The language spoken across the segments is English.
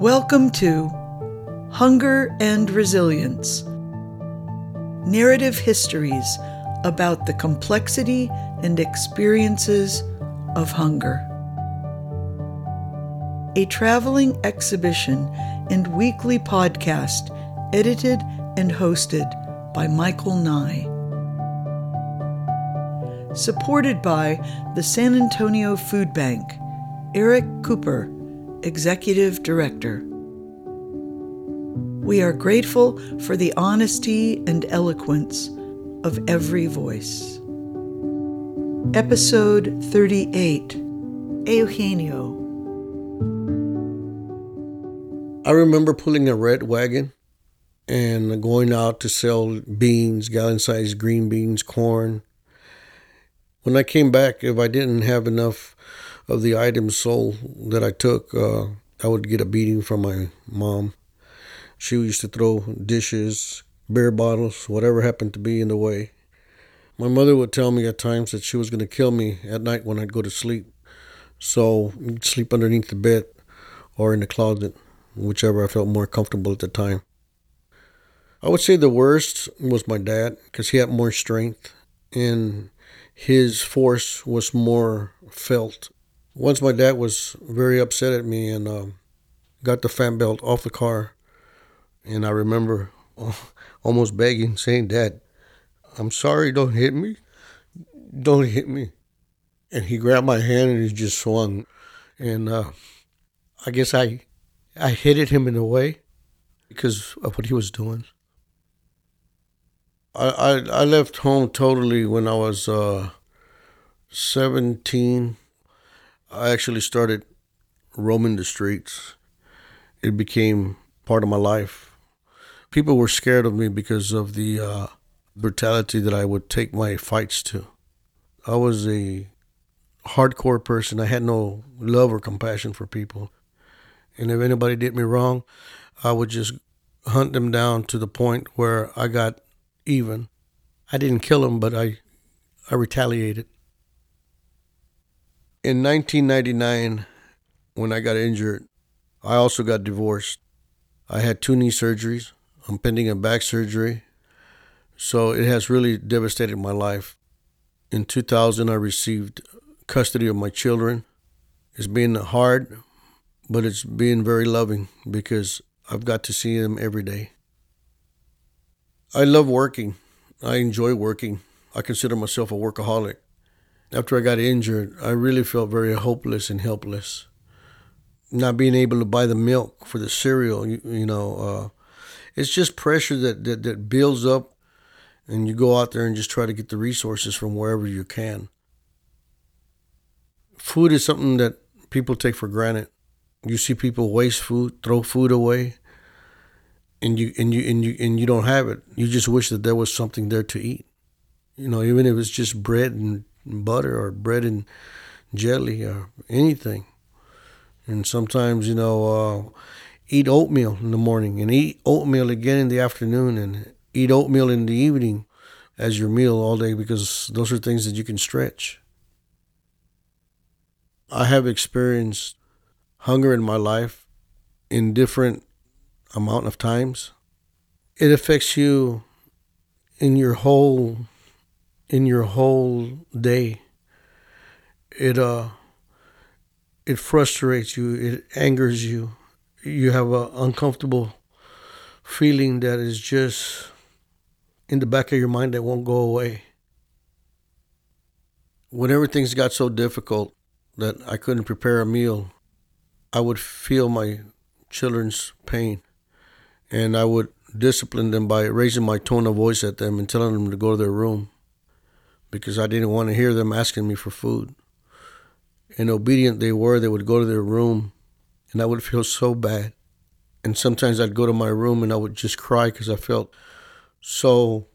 Welcome to Hunger and Resilience Narrative Histories about the complexity and experiences of hunger. A traveling exhibition and weekly podcast edited and hosted by Michael Nye. Supported by the San Antonio Food Bank, Eric Cooper Executive Director. We are grateful for the honesty and eloquence of every voice. Episode 38 Eugenio. I remember pulling a red wagon and going out to sell beans, gallon sized green beans, corn. When I came back, if I didn't have enough of the items sold that I took, uh, I would get a beating from my mom. She used to throw dishes, beer bottles, whatever happened to be in the way. My mother would tell me at times that she was going to kill me at night when I'd go to sleep. So I'd sleep underneath the bed or in the closet, whichever I felt more comfortable at the time. I would say the worst was my dad because he had more strength and his force was more felt once my dad was very upset at me and um, got the fan belt off the car. And I remember almost begging, saying, Dad, I'm sorry, don't hit me. Don't hit me. And he grabbed my hand and he just swung. And uh, I guess I, I hit him in a way because of what he was doing. I, I, I left home totally when I was uh, 17 I actually started roaming the streets. It became part of my life. People were scared of me because of the uh, brutality that I would take my fights to. I was a hardcore person. I had no love or compassion for people. And if anybody did me wrong, I would just hunt them down to the point where I got even. I didn't kill them, but I, I retaliated. In 1999, when I got injured, I also got divorced. I had two knee surgeries. I'm pending a back surgery. So it has really devastated my life. In 2000, I received custody of my children. It's been hard, but it's been very loving because I've got to see them every day. I love working. I enjoy working. I consider myself a workaholic after I got injured, I really felt very hopeless and helpless. Not being able to buy the milk for the cereal, you, you know, uh, it's just pressure that, that, that builds up, and you go out there and just try to get the resources from wherever you can. Food is something that people take for granted. You see people waste food, throw food away, and you and you and you and you don't have it. You just wish that there was something there to eat. You know, even if it's just bread and butter or bread and jelly or anything. And sometimes, you know, uh, eat oatmeal in the morning and eat oatmeal again in the afternoon and eat oatmeal in the evening as your meal all day because those are things that you can stretch. I have experienced hunger in my life in different amount of times. It affects you in your whole in your whole day. It uh it frustrates you, it angers you. You have an uncomfortable feeling that is just in the back of your mind that won't go away. When everything's got so difficult that I couldn't prepare a meal, I would feel my children's pain and I would discipline them by raising my tone of voice at them and telling them to go to their room because I didn't want to hear them asking me for food. And obedient they were, they would go to their room, and I would feel so bad. And sometimes I'd go to my room and I would just cry because I felt so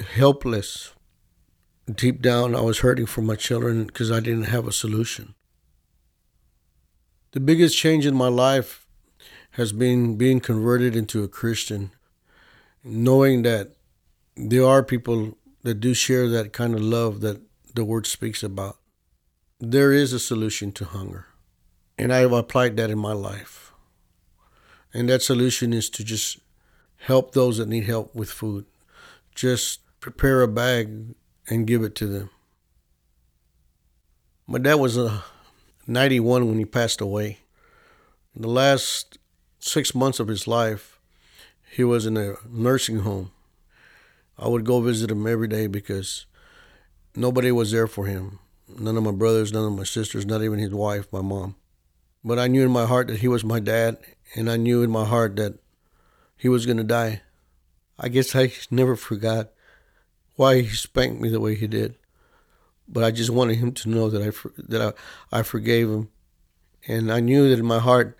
helpless. Deep down, I was hurting for my children because I didn't have a solution. The biggest change in my life has been being converted into a Christian, knowing that there are people that do share that kind of love that the word speaks about. There is a solution to hunger. And I've applied that in my life. And that solution is to just help those that need help with food. Just prepare a bag and give it to them. My dad was uh, 91 when he passed away. In the last six months of his life, he was in a nursing home. I would go visit him every day because nobody was there for him. None of my brothers, none of my sisters, not even his wife, my mom. But I knew in my heart that he was my dad, and I knew in my heart that he was going to die. I guess I never forgot why he spanked me the way he did. But I just wanted him to know that I that I, I forgave him, and I knew that in my heart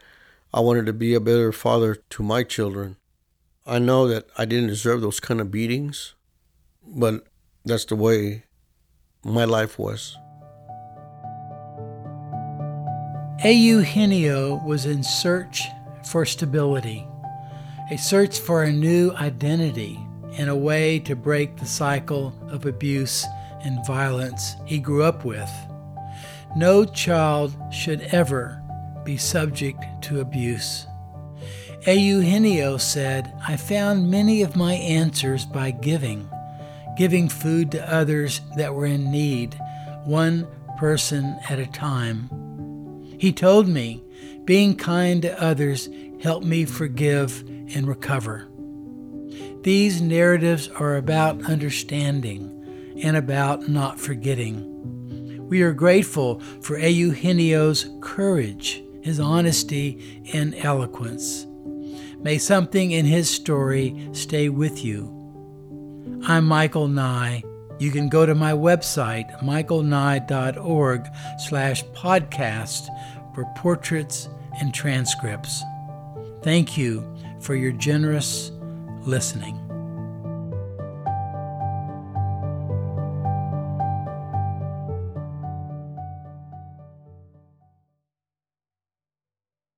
I wanted to be a better father to my children. I know that I didn't deserve those kind of beatings, but that's the way my life was. Eugenio was in search for stability, a search for a new identity and a way to break the cycle of abuse and violence he grew up with. No child should ever be subject to abuse. Eugenio said, I found many of my answers by giving, giving food to others that were in need, one person at a time. He told me, being kind to others helped me forgive and recover. These narratives are about understanding and about not forgetting. We are grateful for Eugenio's courage, his honesty, and eloquence. May something in his story stay with you. I'm Michael Nye. You can go to my website, michaelnye.org slash podcast for portraits and transcripts. Thank you for your generous listening.